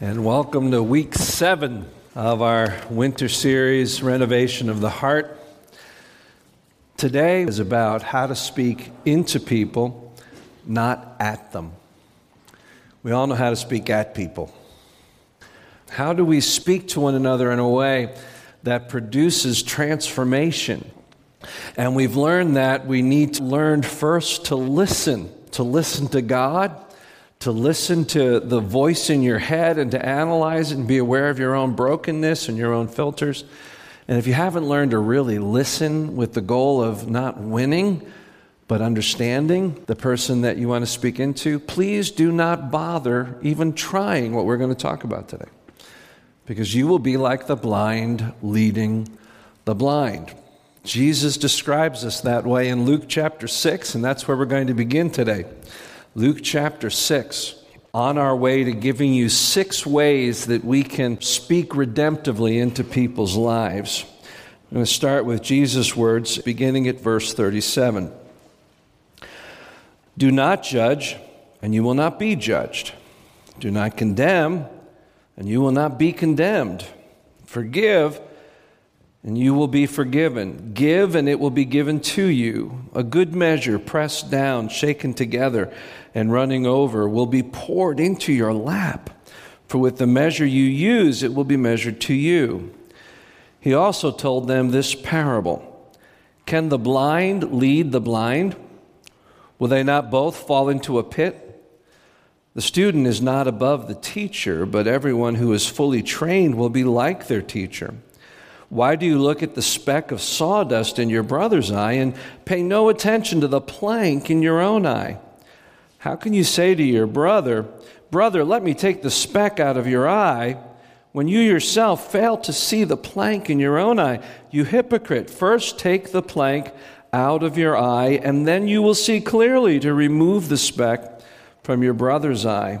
And welcome to week seven of our winter series, Renovation of the Heart. Today is about how to speak into people, not at them. We all know how to speak at people. How do we speak to one another in a way that produces transformation? And we've learned that we need to learn first to listen, to listen to God to listen to the voice in your head and to analyze it and be aware of your own brokenness and your own filters. And if you haven't learned to really listen with the goal of not winning, but understanding the person that you want to speak into, please do not bother even trying what we're going to talk about today. Because you will be like the blind leading the blind. Jesus describes us that way in Luke chapter 6, and that's where we're going to begin today. Luke chapter 6, on our way to giving you six ways that we can speak redemptively into people's lives. I'm going to start with Jesus' words, beginning at verse 37. Do not judge, and you will not be judged. Do not condemn, and you will not be condemned. Forgive, and you will be forgiven. Give, and it will be given to you. A good measure, pressed down, shaken together and running over will be poured into your lap. For with the measure you use, it will be measured to you. He also told them this parable Can the blind lead the blind? Will they not both fall into a pit? The student is not above the teacher, but everyone who is fully trained will be like their teacher. Why do you look at the speck of sawdust in your brother's eye and pay no attention to the plank in your own eye? How can you say to your brother, Brother, let me take the speck out of your eye, when you yourself fail to see the plank in your own eye? You hypocrite, first take the plank out of your eye, and then you will see clearly to remove the speck from your brother's eye.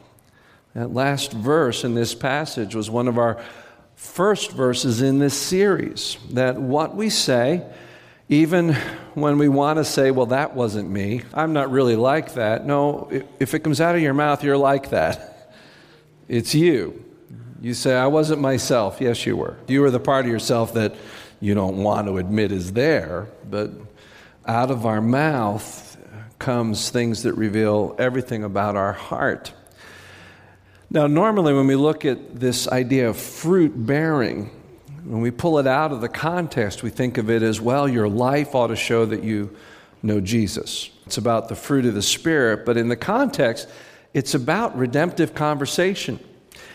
That last verse in this passage was one of our first verses in this series. That what we say, even when we want to say, well, that wasn't me, I'm not really like that. No, if it comes out of your mouth, you're like that. It's you. You say, I wasn't myself. Yes, you were. You were the part of yourself that you don't want to admit is there, but out of our mouth comes things that reveal everything about our heart. Now, normally, when we look at this idea of fruit bearing, when we pull it out of the context, we think of it as well, your life ought to show that you know Jesus. It's about the fruit of the Spirit, but in the context, it's about redemptive conversation.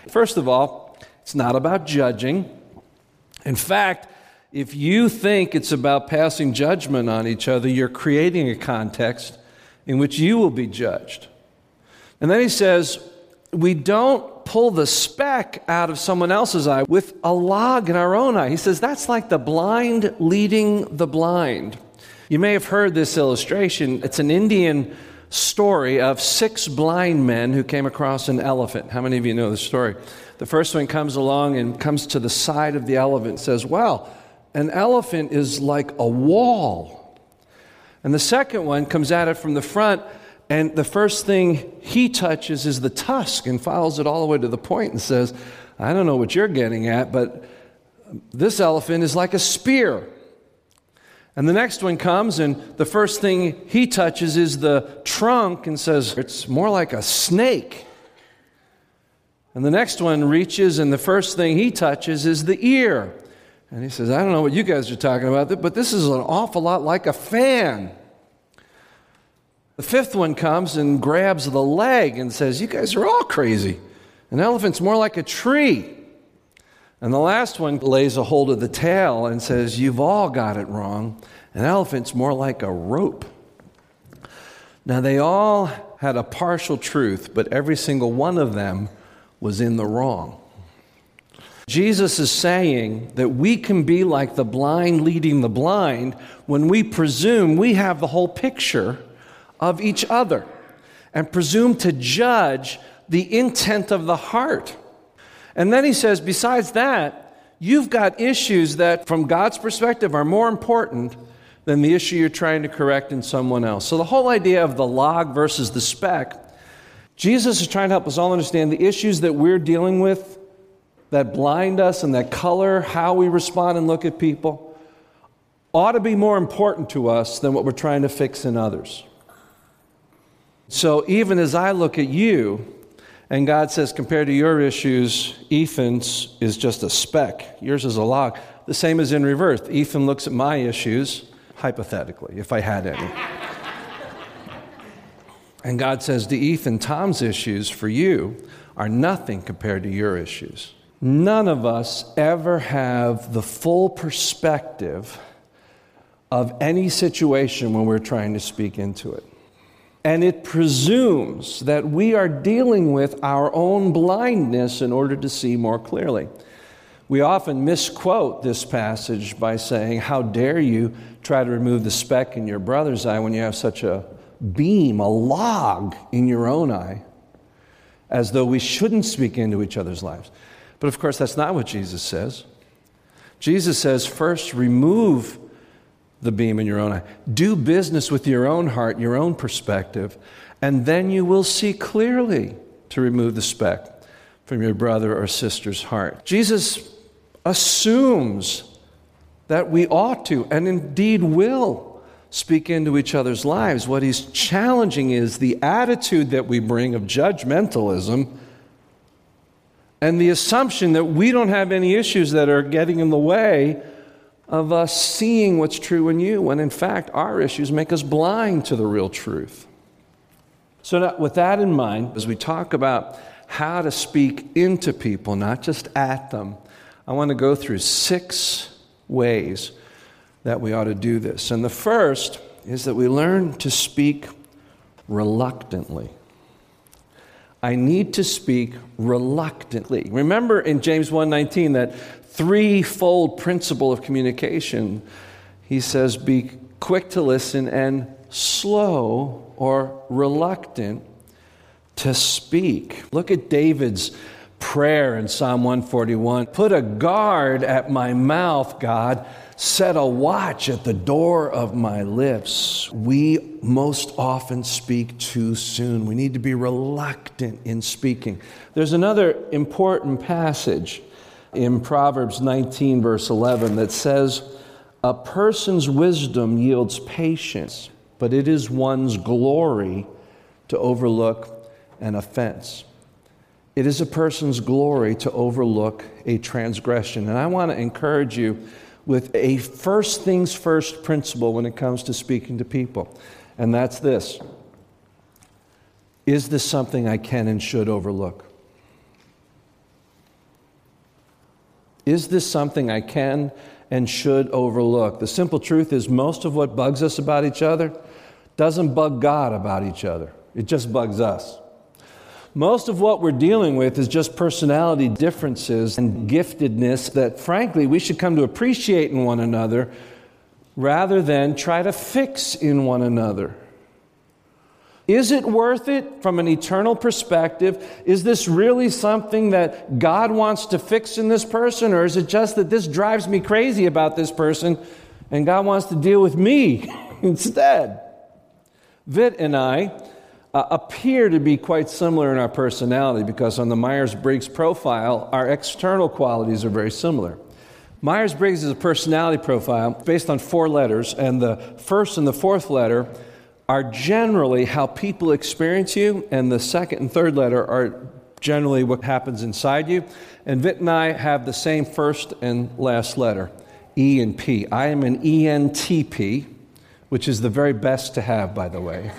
First of all, it's not about judging. In fact, if you think it's about passing judgment on each other, you're creating a context in which you will be judged. And then he says, we don't pull the speck out of someone else's eye with a log in our own eye. He says that's like the blind leading the blind. You may have heard this illustration. It's an Indian story of six blind men who came across an elephant. How many of you know the story? The first one comes along and comes to the side of the elephant and says, Well, an elephant is like a wall. And the second one comes at it from the front and the first thing he touches is the tusk and files it all the way to the point and says, I don't know what you're getting at, but this elephant is like a spear. And the next one comes, and the first thing he touches is the trunk and says, It's more like a snake. And the next one reaches, and the first thing he touches is the ear. And he says, I don't know what you guys are talking about, but this is an awful lot like a fan. The fifth one comes and grabs the leg and says, You guys are all crazy. An elephant's more like a tree. And the last one lays a hold of the tail and says, You've all got it wrong. An elephant's more like a rope. Now, they all had a partial truth, but every single one of them was in the wrong. Jesus is saying that we can be like the blind leading the blind when we presume we have the whole picture of each other and presume to judge the intent of the heart. And then he says, besides that, you've got issues that, from God's perspective, are more important than the issue you're trying to correct in someone else. So the whole idea of the log versus the speck, Jesus is trying to help us all understand the issues that we're dealing with that blind us and that color how we respond and look at people ought to be more important to us than what we're trying to fix in others. So even as I look at you, and God says, compared to your issues, Ethan's is just a speck. Yours is a log. The same as in reverse. Ethan looks at my issues, hypothetically, if I had any. and God says to Ethan, Tom's issues for you are nothing compared to your issues. None of us ever have the full perspective of any situation when we're trying to speak into it. And it presumes that we are dealing with our own blindness in order to see more clearly. We often misquote this passage by saying, How dare you try to remove the speck in your brother's eye when you have such a beam, a log in your own eye, as though we shouldn't speak into each other's lives. But of course, that's not what Jesus says. Jesus says, first remove the beam in your own eye. Do business with your own heart, your own perspective, and then you will see clearly to remove the speck from your brother or sister's heart. Jesus assumes that we ought to, and indeed will, speak into each other's lives. What he's challenging is the attitude that we bring of judgmentalism and the assumption that we don't have any issues that are getting in the way of us seeing what's true in you, when in fact our issues make us blind to the real truth. So, now, with that in mind, as we talk about how to speak into people, not just at them, I want to go through six ways that we ought to do this. And the first is that we learn to speak reluctantly. I need to speak reluctantly. Remember in James 1:19 that threefold principle of communication. He says be quick to listen and slow or reluctant to speak. Look at David's prayer in Psalm 141. Put a guard at my mouth, God set a watch at the door of my lips. We most often speak too soon. We need to be reluctant in speaking. There's another important passage in Proverbs 19, verse 11, that says, A person's wisdom yields patience, but it is one's glory to overlook an offense. It is a person's glory to overlook a transgression. And I want to encourage you with a first things first principle when it comes to speaking to people, and that's this Is this something I can and should overlook? Is this something I can and should overlook? The simple truth is, most of what bugs us about each other doesn't bug God about each other, it just bugs us. Most of what we're dealing with is just personality differences and giftedness that, frankly, we should come to appreciate in one another rather than try to fix in one another. Is it worth it from an eternal perspective? Is this really something that God wants to fix in this person? Or is it just that this drives me crazy about this person and God wants to deal with me instead? Vit and I uh, appear to be quite similar in our personality because on the Myers Briggs profile, our external qualities are very similar. Myers Briggs is a personality profile based on four letters, and the first and the fourth letter are generally how people experience you, and the second and third letter are generally what happens inside you. And Vit and I have the same first and last letter, E and P. I am an ENTP, which is the very best to have, by the way.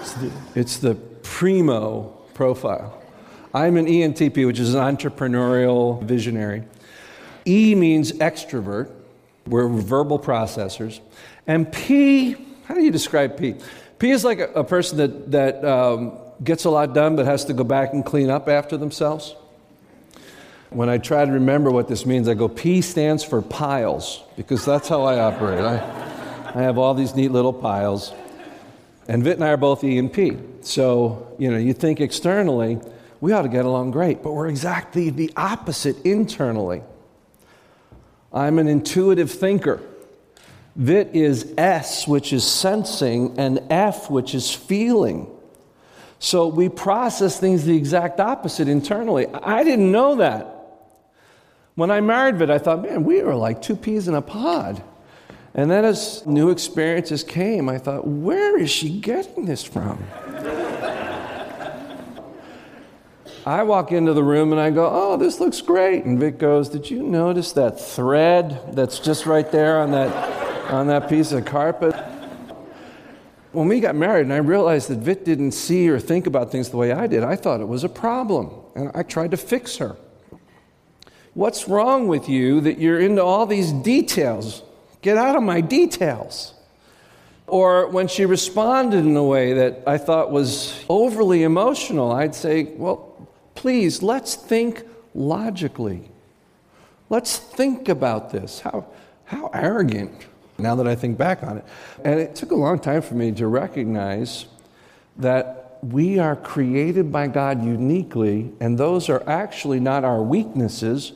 It's the, it's the primo profile. I'm an ENTP, which is an entrepreneurial visionary. E means extrovert. We're verbal processors. And P, how do you describe P? P is like a, a person that, that um, gets a lot done but has to go back and clean up after themselves. When I try to remember what this means, I go, P stands for piles, because that's how I operate. I, I have all these neat little piles. And Vit and I are both E and P. So, you know, you think externally, we ought to get along great, but we're exactly the opposite internally. I'm an intuitive thinker. Vit is S, which is sensing, and F, which is feeling. So we process things the exact opposite internally. I didn't know that. When I married Vit, I thought, man, we are like two peas in a pod. And then as new experiences came, I thought, where is she getting this from? I walk into the room and I go, oh, this looks great. And Vic goes, did you notice that thread that's just right there on that, on that piece of carpet? When we got married and I realized that Vit didn't see or think about things the way I did, I thought it was a problem. And I tried to fix her. What's wrong with you that you're into all these details? Get out of my details. Or when she responded in a way that I thought was overly emotional, I'd say, Well, please, let's think logically. Let's think about this. How, how arrogant, now that I think back on it. And it took a long time for me to recognize that we are created by God uniquely, and those are actually not our weaknesses,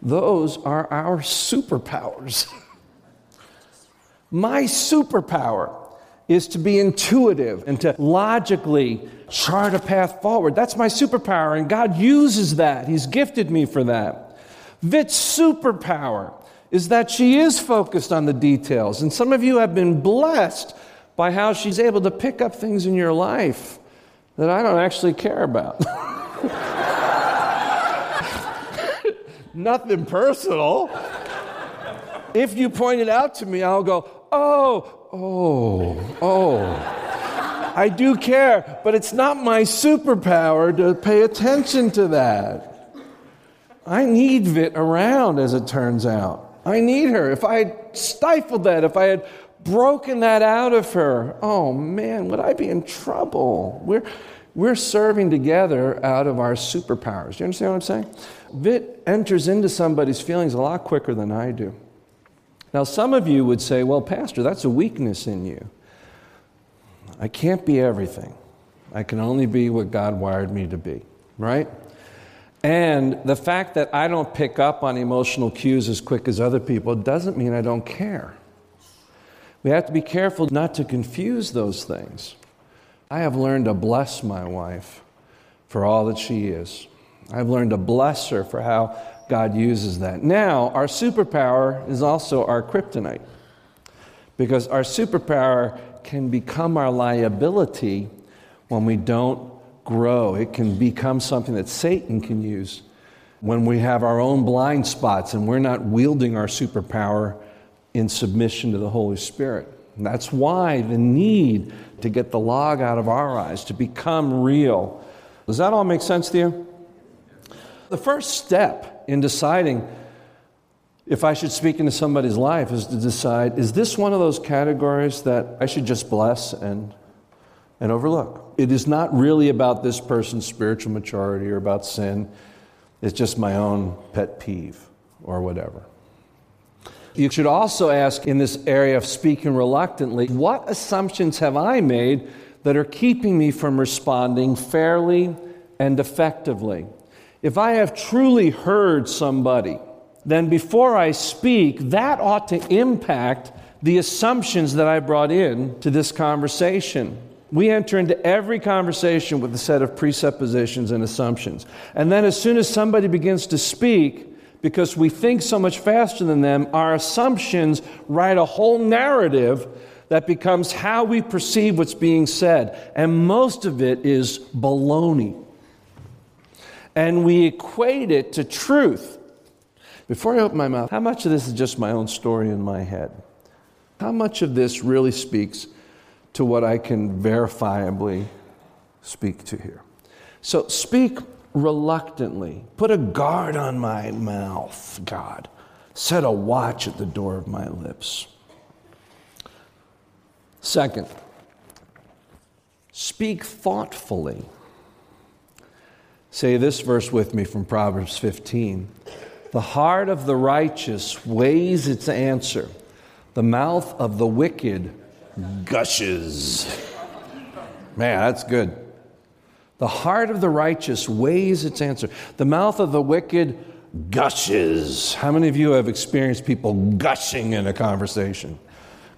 those are our superpowers. My superpower is to be intuitive and to logically chart a path forward. That's my superpower, and God uses that. He's gifted me for that. Vit's superpower is that she is focused on the details. And some of you have been blessed by how she's able to pick up things in your life that I don't actually care about. Nothing personal. If you point it out to me, I'll go, oh, oh, oh. I do care, but it's not my superpower to pay attention to that. I need Vit around, as it turns out. I need her. If I had stifled that, if I had broken that out of her, oh man, would I be in trouble? We're, we're serving together out of our superpowers. Do you understand what I'm saying? Vit enters into somebody's feelings a lot quicker than I do. Now, some of you would say, well, Pastor, that's a weakness in you. I can't be everything. I can only be what God wired me to be, right? And the fact that I don't pick up on emotional cues as quick as other people doesn't mean I don't care. We have to be careful not to confuse those things. I have learned to bless my wife for all that she is. I've learned to bless her for how God uses that. Now, our superpower is also our kryptonite because our superpower can become our liability when we don't grow. It can become something that Satan can use when we have our own blind spots and we're not wielding our superpower in submission to the Holy Spirit. And that's why the need to get the log out of our eyes, to become real. Does that all make sense to you? The first step in deciding if I should speak into somebody's life is to decide is this one of those categories that I should just bless and, and overlook? It is not really about this person's spiritual maturity or about sin, it's just my own pet peeve or whatever. You should also ask in this area of speaking reluctantly what assumptions have I made that are keeping me from responding fairly and effectively? If I have truly heard somebody, then before I speak, that ought to impact the assumptions that I brought in to this conversation. We enter into every conversation with a set of presuppositions and assumptions. And then, as soon as somebody begins to speak, because we think so much faster than them, our assumptions write a whole narrative that becomes how we perceive what's being said. And most of it is baloney and we equate it to truth. Before I open my mouth, how much of this is just my own story in my head? How much of this really speaks to what I can verifiably speak to here? So speak reluctantly. Put a guard on my mouth, God. Set a watch at the door of my lips. Second, speak thoughtfully. Say this verse with me from Proverbs 15. The heart of the righteous weighs its answer, the mouth of the wicked gushes. Man, that's good. The heart of the righteous weighs its answer, the mouth of the wicked gushes. How many of you have experienced people gushing in a conversation?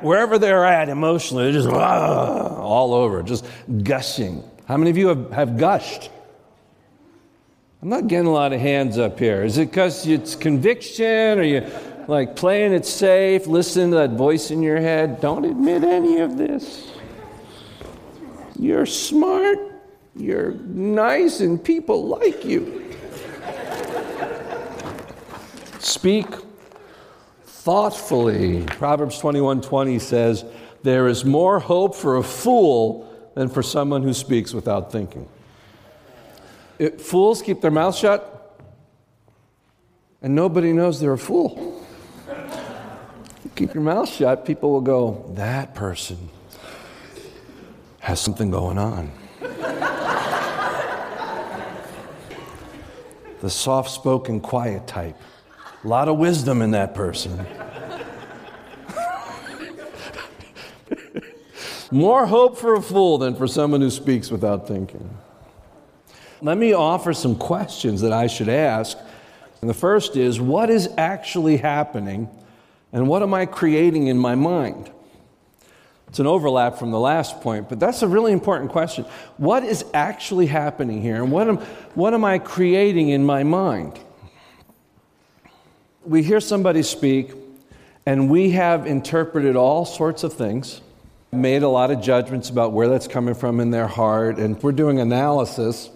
Wherever they're at emotionally, they're just ah, all over, just gushing. How many of you have, have gushed? I'm not getting a lot of hands up here. Is it because it's conviction or you like playing it safe, listening to that voice in your head? Don't admit any of this. You're smart, you're nice, and people like you. Speak thoughtfully. Proverbs 21:20 says, "There is more hope for a fool than for someone who speaks without thinking." It, fools keep their mouth shut, and nobody knows they're a fool. Keep your mouth shut, people will go, That person has something going on. the soft spoken, quiet type. A lot of wisdom in that person. More hope for a fool than for someone who speaks without thinking. Let me offer some questions that I should ask. And the first is what is actually happening and what am I creating in my mind? It's an overlap from the last point, but that's a really important question. What is actually happening here and what am, what am I creating in my mind? We hear somebody speak and we have interpreted all sorts of things, made a lot of judgments about where that's coming from in their heart, and we're doing analysis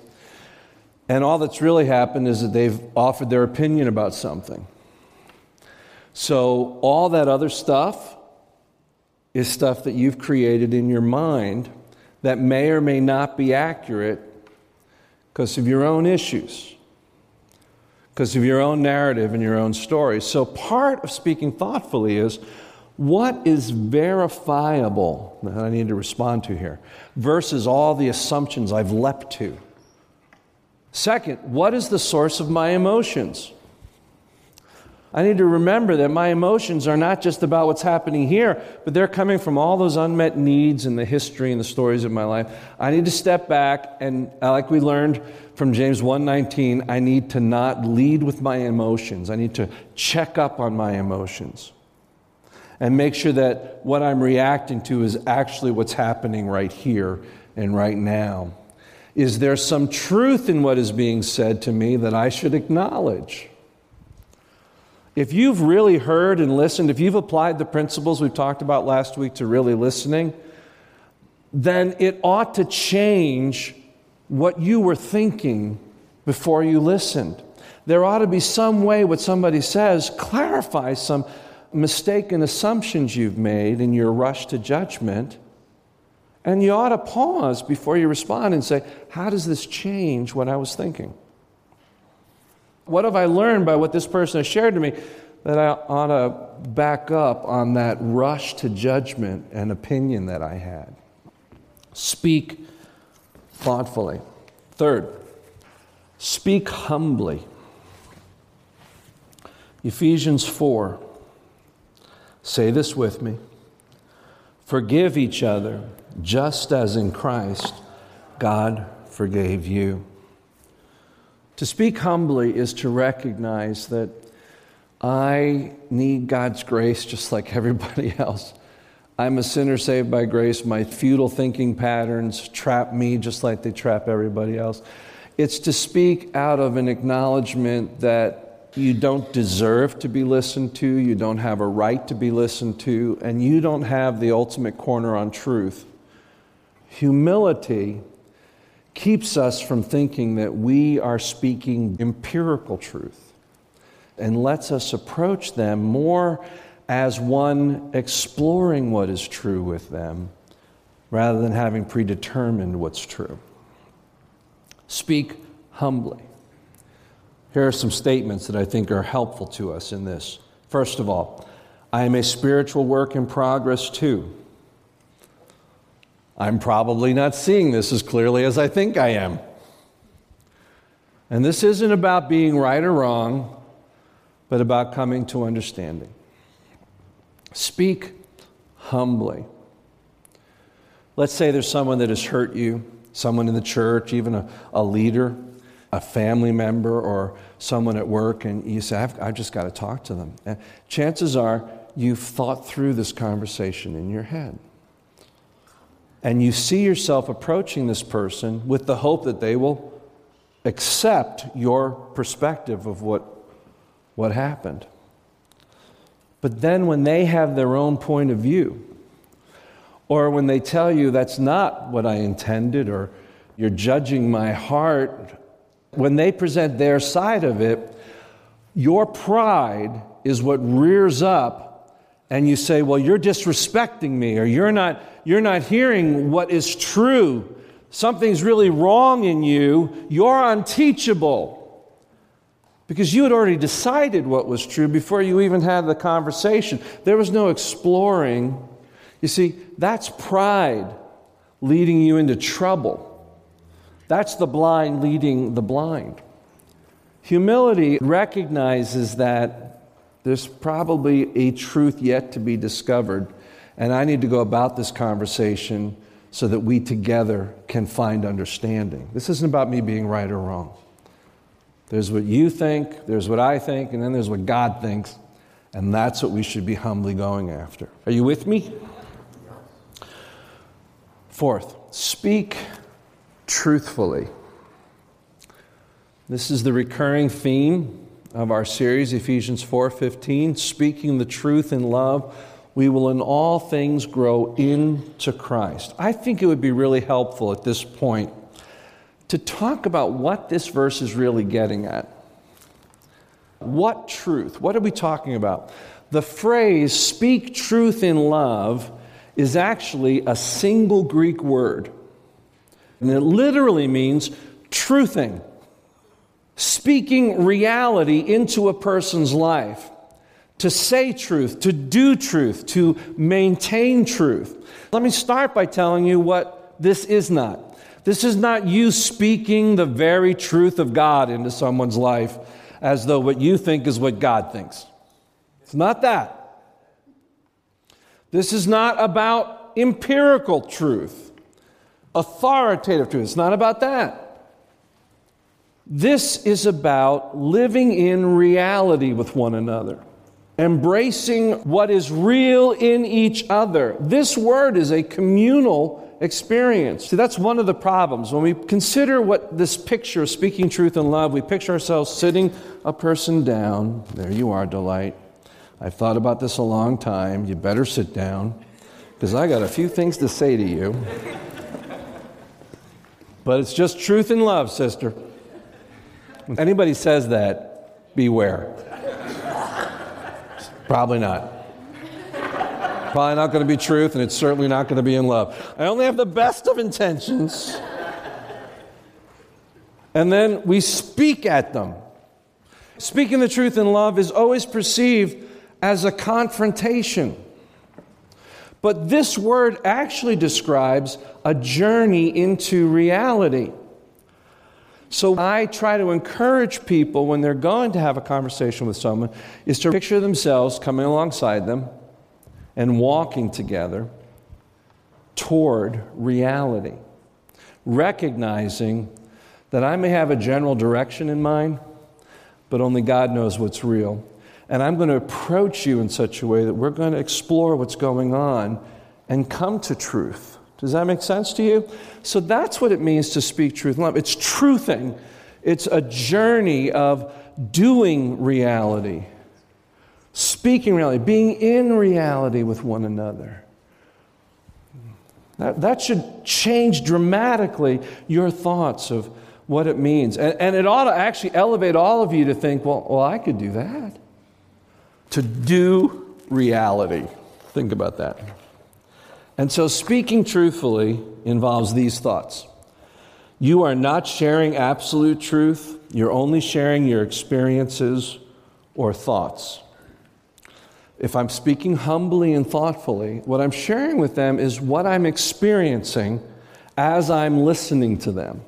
and all that's really happened is that they've offered their opinion about something. So, all that other stuff is stuff that you've created in your mind that may or may not be accurate because of your own issues, because of your own narrative and your own story. So, part of speaking thoughtfully is what is verifiable that I need to respond to here versus all the assumptions I've leapt to. Second, what is the source of my emotions? I need to remember that my emotions are not just about what's happening here, but they're coming from all those unmet needs and the history and the stories of my life. I need to step back and uh, like we learned from James 1:19, I need to not lead with my emotions. I need to check up on my emotions and make sure that what I'm reacting to is actually what's happening right here and right now. Is there some truth in what is being said to me that I should acknowledge? If you've really heard and listened, if you've applied the principles we've talked about last week to really listening, then it ought to change what you were thinking before you listened. There ought to be some way what somebody says clarifies some mistaken assumptions you've made in your rush to judgment and you ought to pause before you respond and say, How does this change what I was thinking? What have I learned by what this person has shared to me that I ought to back up on that rush to judgment and opinion that I had? Speak thoughtfully. Third, speak humbly. Ephesians 4. Say this with me. Forgive each other just as in Christ God forgave you. To speak humbly is to recognize that I need God's grace just like everybody else. I'm a sinner saved by grace. My futile thinking patterns trap me just like they trap everybody else. It's to speak out of an acknowledgement that you don't deserve to be listened to, you don't have a right to be listened to, and you don't have the ultimate corner on truth. Humility keeps us from thinking that we are speaking empirical truth and lets us approach them more as one exploring what is true with them rather than having predetermined what's true. Speak humbly. Here are some statements that I think are helpful to us in this. First of all, I am a spiritual work in progress too. I'm probably not seeing this as clearly as I think I am. And this isn't about being right or wrong, but about coming to understanding. Speak humbly. Let's say there's someone that has hurt you, someone in the church, even a, a leader, a family member, or someone at work, and you say, I've, I've just got to talk to them. And chances are you've thought through this conversation in your head. And you see yourself approaching this person with the hope that they will accept your perspective of what, what happened. But then when they have their own point of view, or when they tell you that's not what I intended, or you're judging my heart, when they present their side of it, your pride is what rears up and you say, Well, you're disrespecting me, or you're not, you're not hearing what is true. Something's really wrong in you. You're unteachable. Because you had already decided what was true before you even had the conversation. There was no exploring. You see, that's pride leading you into trouble. That's the blind leading the blind. Humility recognizes that there's probably a truth yet to be discovered, and I need to go about this conversation so that we together can find understanding. This isn't about me being right or wrong. There's what you think, there's what I think, and then there's what God thinks, and that's what we should be humbly going after. Are you with me? Fourth, speak truthfully. This is the recurring theme of our series Ephesians 4:15, speaking the truth in love, we will in all things grow into Christ. I think it would be really helpful at this point to talk about what this verse is really getting at. What truth? What are we talking about? The phrase speak truth in love is actually a single Greek word. And it literally means truthing, speaking reality into a person's life, to say truth, to do truth, to maintain truth. Let me start by telling you what this is not. This is not you speaking the very truth of God into someone's life as though what you think is what God thinks. It's not that. This is not about empirical truth authoritative truth. It's not about that. This is about living in reality with one another, embracing what is real in each other. This word is a communal experience. See, that's one of the problems. When we consider what this picture of speaking truth in love, we picture ourselves sitting a person down. There you are, Delight. I've thought about this a long time. You better sit down because I got a few things to say to you. But it's just truth and love, sister. Anybody says that, beware. Probably not. Probably not going to be truth, and it's certainly not going to be in love. I only have the best of intentions. And then we speak at them. Speaking the truth in love is always perceived as a confrontation. But this word actually describes a journey into reality. So I try to encourage people when they're going to have a conversation with someone is to picture themselves coming alongside them and walking together toward reality, recognizing that I may have a general direction in mind, but only God knows what's real. And I'm going to approach you in such a way that we're going to explore what's going on and come to truth. Does that make sense to you? So that's what it means to speak truth love. It's truthing, it's a journey of doing reality, speaking reality, being in reality with one another. That, that should change dramatically your thoughts of what it means. And, and it ought to actually elevate all of you to think, well, well, I could do that to do reality. Think about that. And so, speaking truthfully involves these thoughts. You are not sharing absolute truth, you're only sharing your experiences or thoughts. If I'm speaking humbly and thoughtfully, what I'm sharing with them is what I'm experiencing as I'm listening to them.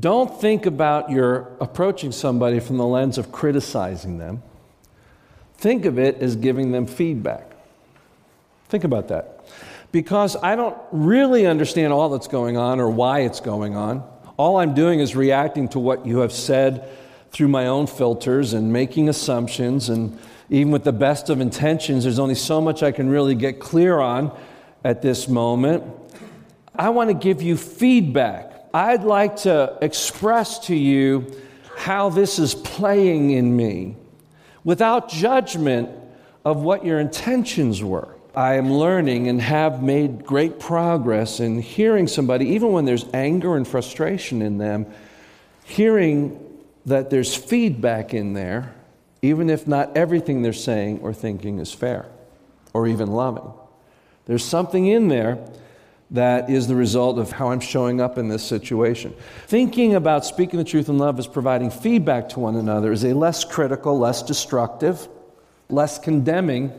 Don't think about your approaching somebody from the lens of criticizing them. Think of it as giving them feedback. Think about that. Because I don't really understand all that's going on or why it's going on. All I'm doing is reacting to what you have said through my own filters and making assumptions. And even with the best of intentions, there's only so much I can really get clear on at this moment. I want to give you feedback. I'd like to express to you how this is playing in me without judgment of what your intentions were. I am learning and have made great progress in hearing somebody, even when there's anger and frustration in them, hearing that there's feedback in there, even if not everything they're saying or thinking is fair or even loving. There's something in there that is the result of how I'm showing up in this situation. Thinking about speaking the truth in love as providing feedback to one another is a less critical, less destructive, less condemning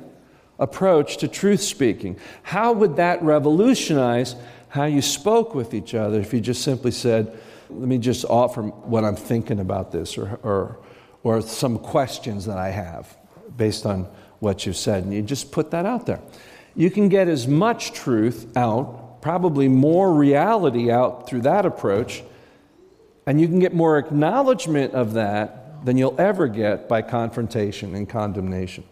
approach to truth speaking. How would that revolutionize how you spoke with each other if you just simply said, Let me just offer what I'm thinking about this, or, or, or some questions that I have based on what you've said, and you just put that out there. You can get as much truth out probably more reality out through that approach, and you can get more acknowledgement of that than you'll ever get by confrontation and condemnation.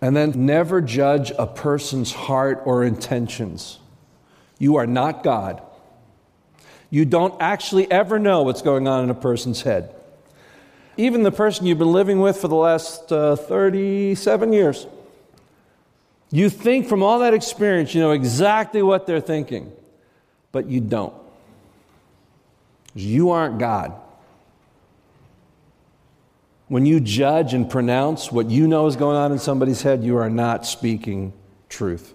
And then never judge a person's heart or intentions. You are not God. You don't actually ever know what's going on in a person's head. Even the person you've been living with for the last uh, 37 years you think from all that experience, you know exactly what they're thinking, but you don't. You aren't God. When you judge and pronounce what you know is going on in somebody's head, you are not speaking truth.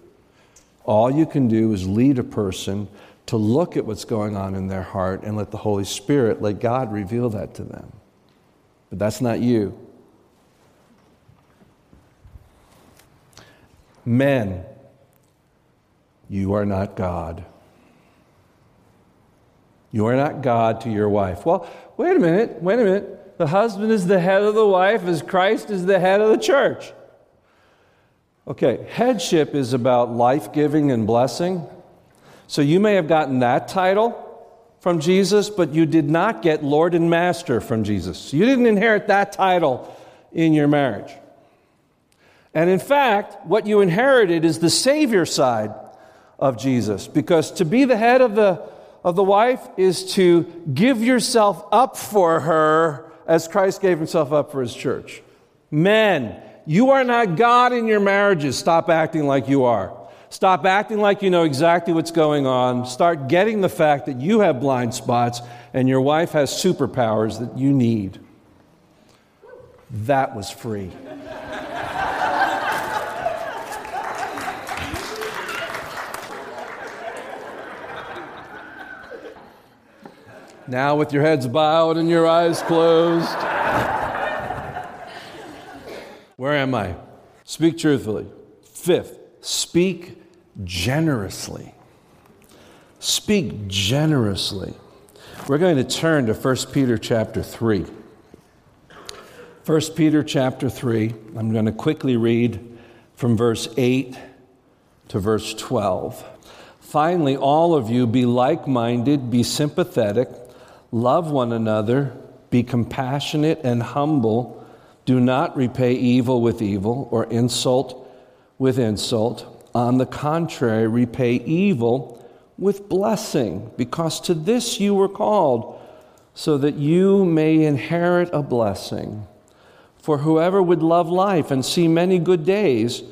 All you can do is lead a person to look at what's going on in their heart and let the Holy Spirit, let God reveal that to them. But that's not you. Men, you are not God. You are not God to your wife. Well, wait a minute, wait a minute. The husband is the head of the wife as Christ is the head of the church. Okay, headship is about life giving and blessing. So you may have gotten that title from Jesus, but you did not get Lord and Master from Jesus. You didn't inherit that title in your marriage. And in fact, what you inherited is the Savior side of Jesus. Because to be the head of the, of the wife is to give yourself up for her as Christ gave himself up for his church. Men, you are not God in your marriages. Stop acting like you are. Stop acting like you know exactly what's going on. Start getting the fact that you have blind spots and your wife has superpowers that you need. That was free. Now, with your heads bowed and your eyes closed. Where am I? Speak truthfully. Fifth, speak generously. Speak generously. We're going to turn to 1 Peter chapter 3. 1 Peter chapter 3, I'm going to quickly read from verse 8 to verse 12. Finally, all of you be like minded, be sympathetic Love one another, be compassionate and humble. Do not repay evil with evil or insult with insult. On the contrary, repay evil with blessing, because to this you were called, so that you may inherit a blessing. For whoever would love life and see many good days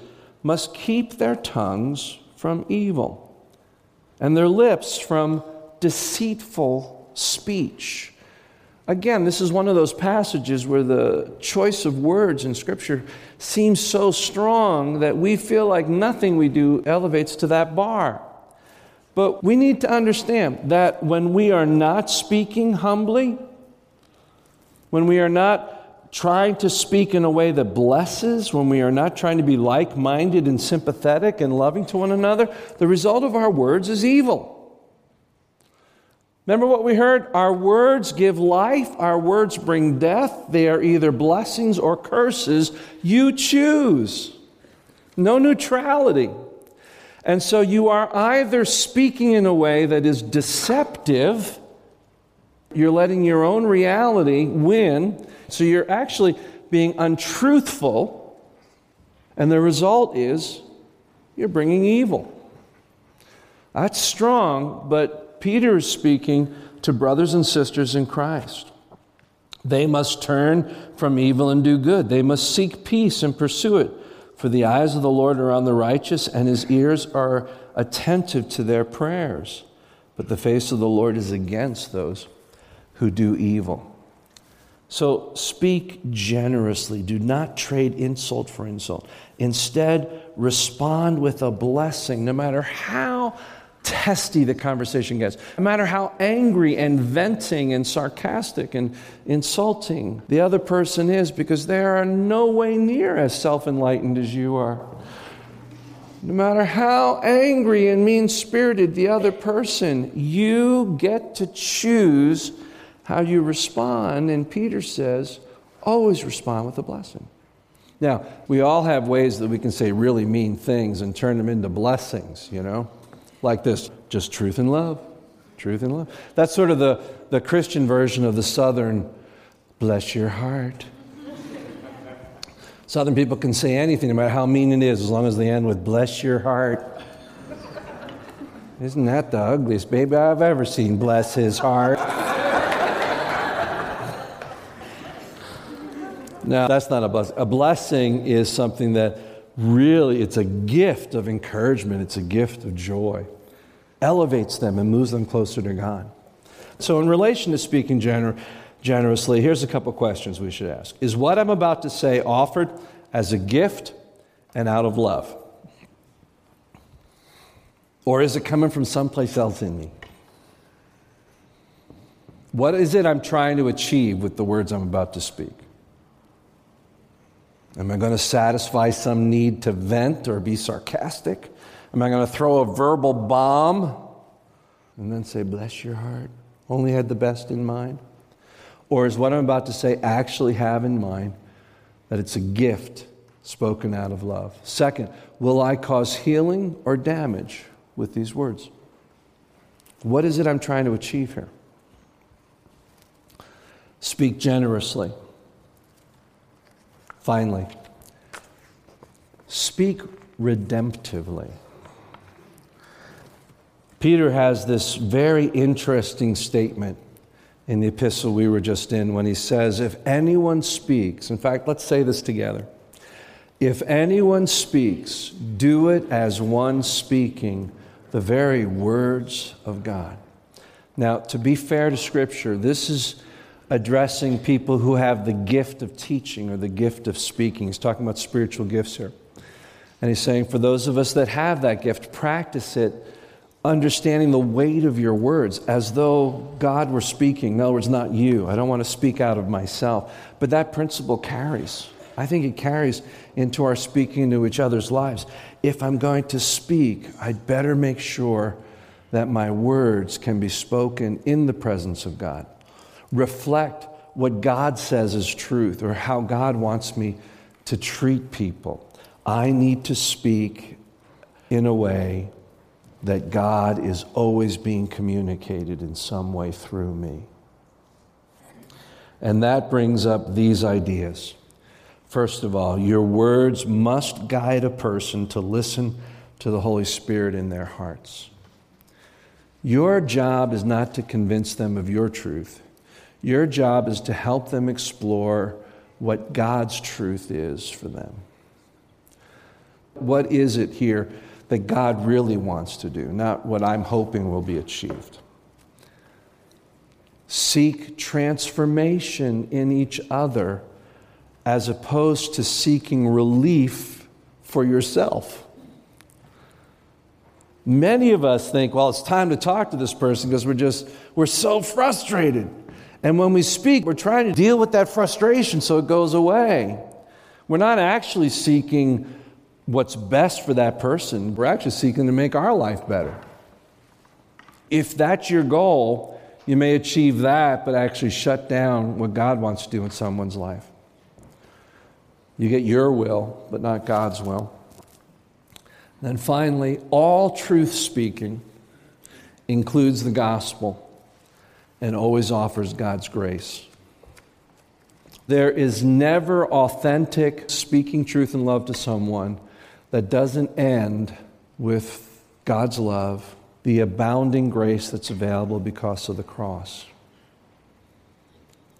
must keep their tongues from evil and their lips from deceitful speech. Again, this is one of those passages where the choice of words in Scripture seems so strong that we feel like nothing we do elevates to that bar. But we need to understand that when we are not speaking humbly, when we are not trying to speak in a way that blesses, when we are not trying to be like minded and sympathetic and loving to one another, the result of our words is evil. Remember what we heard? Our words give life, our words bring death. They are either blessings or curses. You choose. No neutrality. And so you are either speaking in a way that is deceptive, you're letting your own reality win, so you're actually being untruthful, and the result is you're bringing evil. That's strong, but Peter is speaking to brothers and sisters in Christ. They must turn from evil and do good. They must seek peace and pursue it. For the eyes of the Lord are on the righteous, and his ears are attentive to their prayers. But the face of the Lord is against those who do evil. So speak generously. Do not trade insult for insult. Instead, respond with a blessing, no matter how testy the conversation gets, no matter how angry and venting and sarcastic and insulting the other person is, because they are no way near as self enlightened as you are. No matter how angry and mean spirited the other person, you get to choose how you respond. And Peter says, always respond with a blessing. Now, we all have ways that we can say really mean things and turn them into blessings, you know? Like this just truth and love. Truth and love. That's sort of the, the Christian version of the Southern bless your heart. Southern people can say anything, no matter how mean it is, as long as they end with bless your heart. Isn't that the ugliest baby I've ever seen? Bless his heart. now, that's not a blessing. A blessing is something that really it's a gift of encouragement, it's a gift of joy elevates them and moves them closer to God. So, in relation to speaking gener- generously, here's a couple questions we should ask Is what I'm about to say offered as a gift and out of love? Or is it coming from someplace else in me? What is it I'm trying to achieve with the words I'm about to speak? Am I going to satisfy some need to vent or be sarcastic? Am I going to throw a verbal bomb and then say, Bless your heart? Only had the best in mind? Or is what I'm about to say actually have in mind that it's a gift spoken out of love? Second, will I cause healing or damage with these words? What is it I'm trying to achieve here? Speak generously. Finally, speak redemptively. Peter has this very interesting statement in the epistle we were just in when he says, If anyone speaks, in fact, let's say this together. If anyone speaks, do it as one speaking the very words of God. Now, to be fair to Scripture, this is addressing people who have the gift of teaching or the gift of speaking. He's talking about spiritual gifts here. And he's saying, for those of us that have that gift, practice it understanding the weight of your words as though God were speaking. In other words, not you. I don't want to speak out of myself. But that principle carries. I think it carries into our speaking to each other's lives. If I'm going to speak, I'd better make sure that my words can be spoken in the presence of God. Reflect what God says is truth or how God wants me to treat people. I need to speak in a way that God is always being communicated in some way through me. And that brings up these ideas. First of all, your words must guide a person to listen to the Holy Spirit in their hearts. Your job is not to convince them of your truth. Your job is to help them explore what God's truth is for them. What is it here that God really wants to do, not what I'm hoping will be achieved. Seek transformation in each other as opposed to seeking relief for yourself. Many of us think, well, it's time to talk to this person because we're just, we're so frustrated. And when we speak, we're trying to deal with that frustration so it goes away. We're not actually seeking what's best for that person. We're actually seeking to make our life better. If that's your goal, you may achieve that, but actually shut down what God wants to do in someone's life. You get your will, but not God's will. Then finally, all truth speaking includes the gospel and always offers God's grace. There is never authentic speaking truth and love to someone that doesn't end with God's love, the abounding grace that's available because of the cross.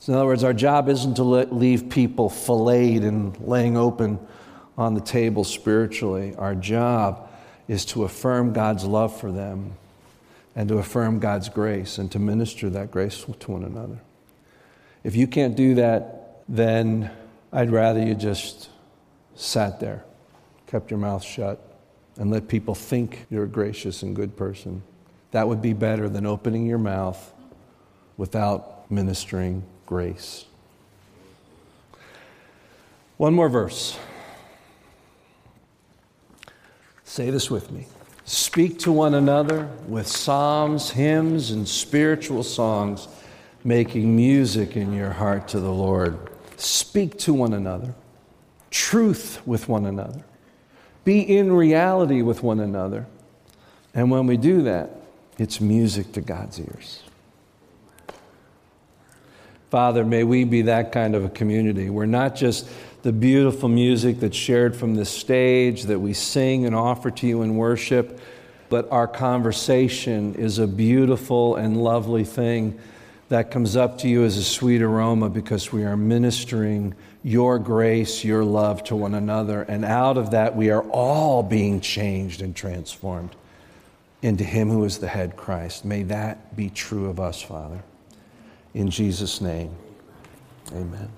So in other words, our job isn't to leave people filleted and laying open on the table spiritually. Our job is to affirm God's love for them and to affirm God's grace and to minister that grace to one another. If you can't do that, then I'd rather you just sat there, kept your mouth shut, and let people think you're a gracious and good person. That would be better than opening your mouth without ministering grace. One more verse. Say this with me. Speak to one another with psalms, hymns, and spiritual songs, making music in your heart to the Lord. Speak to one another, truth with one another. Be in reality with one another. And when we do that, it's music to God's ears. Father, may we be that kind of a community. We're not just the beautiful music that's shared from this stage that we sing and offer to you in worship, but our conversation is a beautiful and lovely thing that comes up to you as a sweet aroma because we are ministering your grace, your love to one another. And out of that, we are all being changed and transformed into Him who is the head, Christ. May that be true of us, Father. In Jesus' name, amen.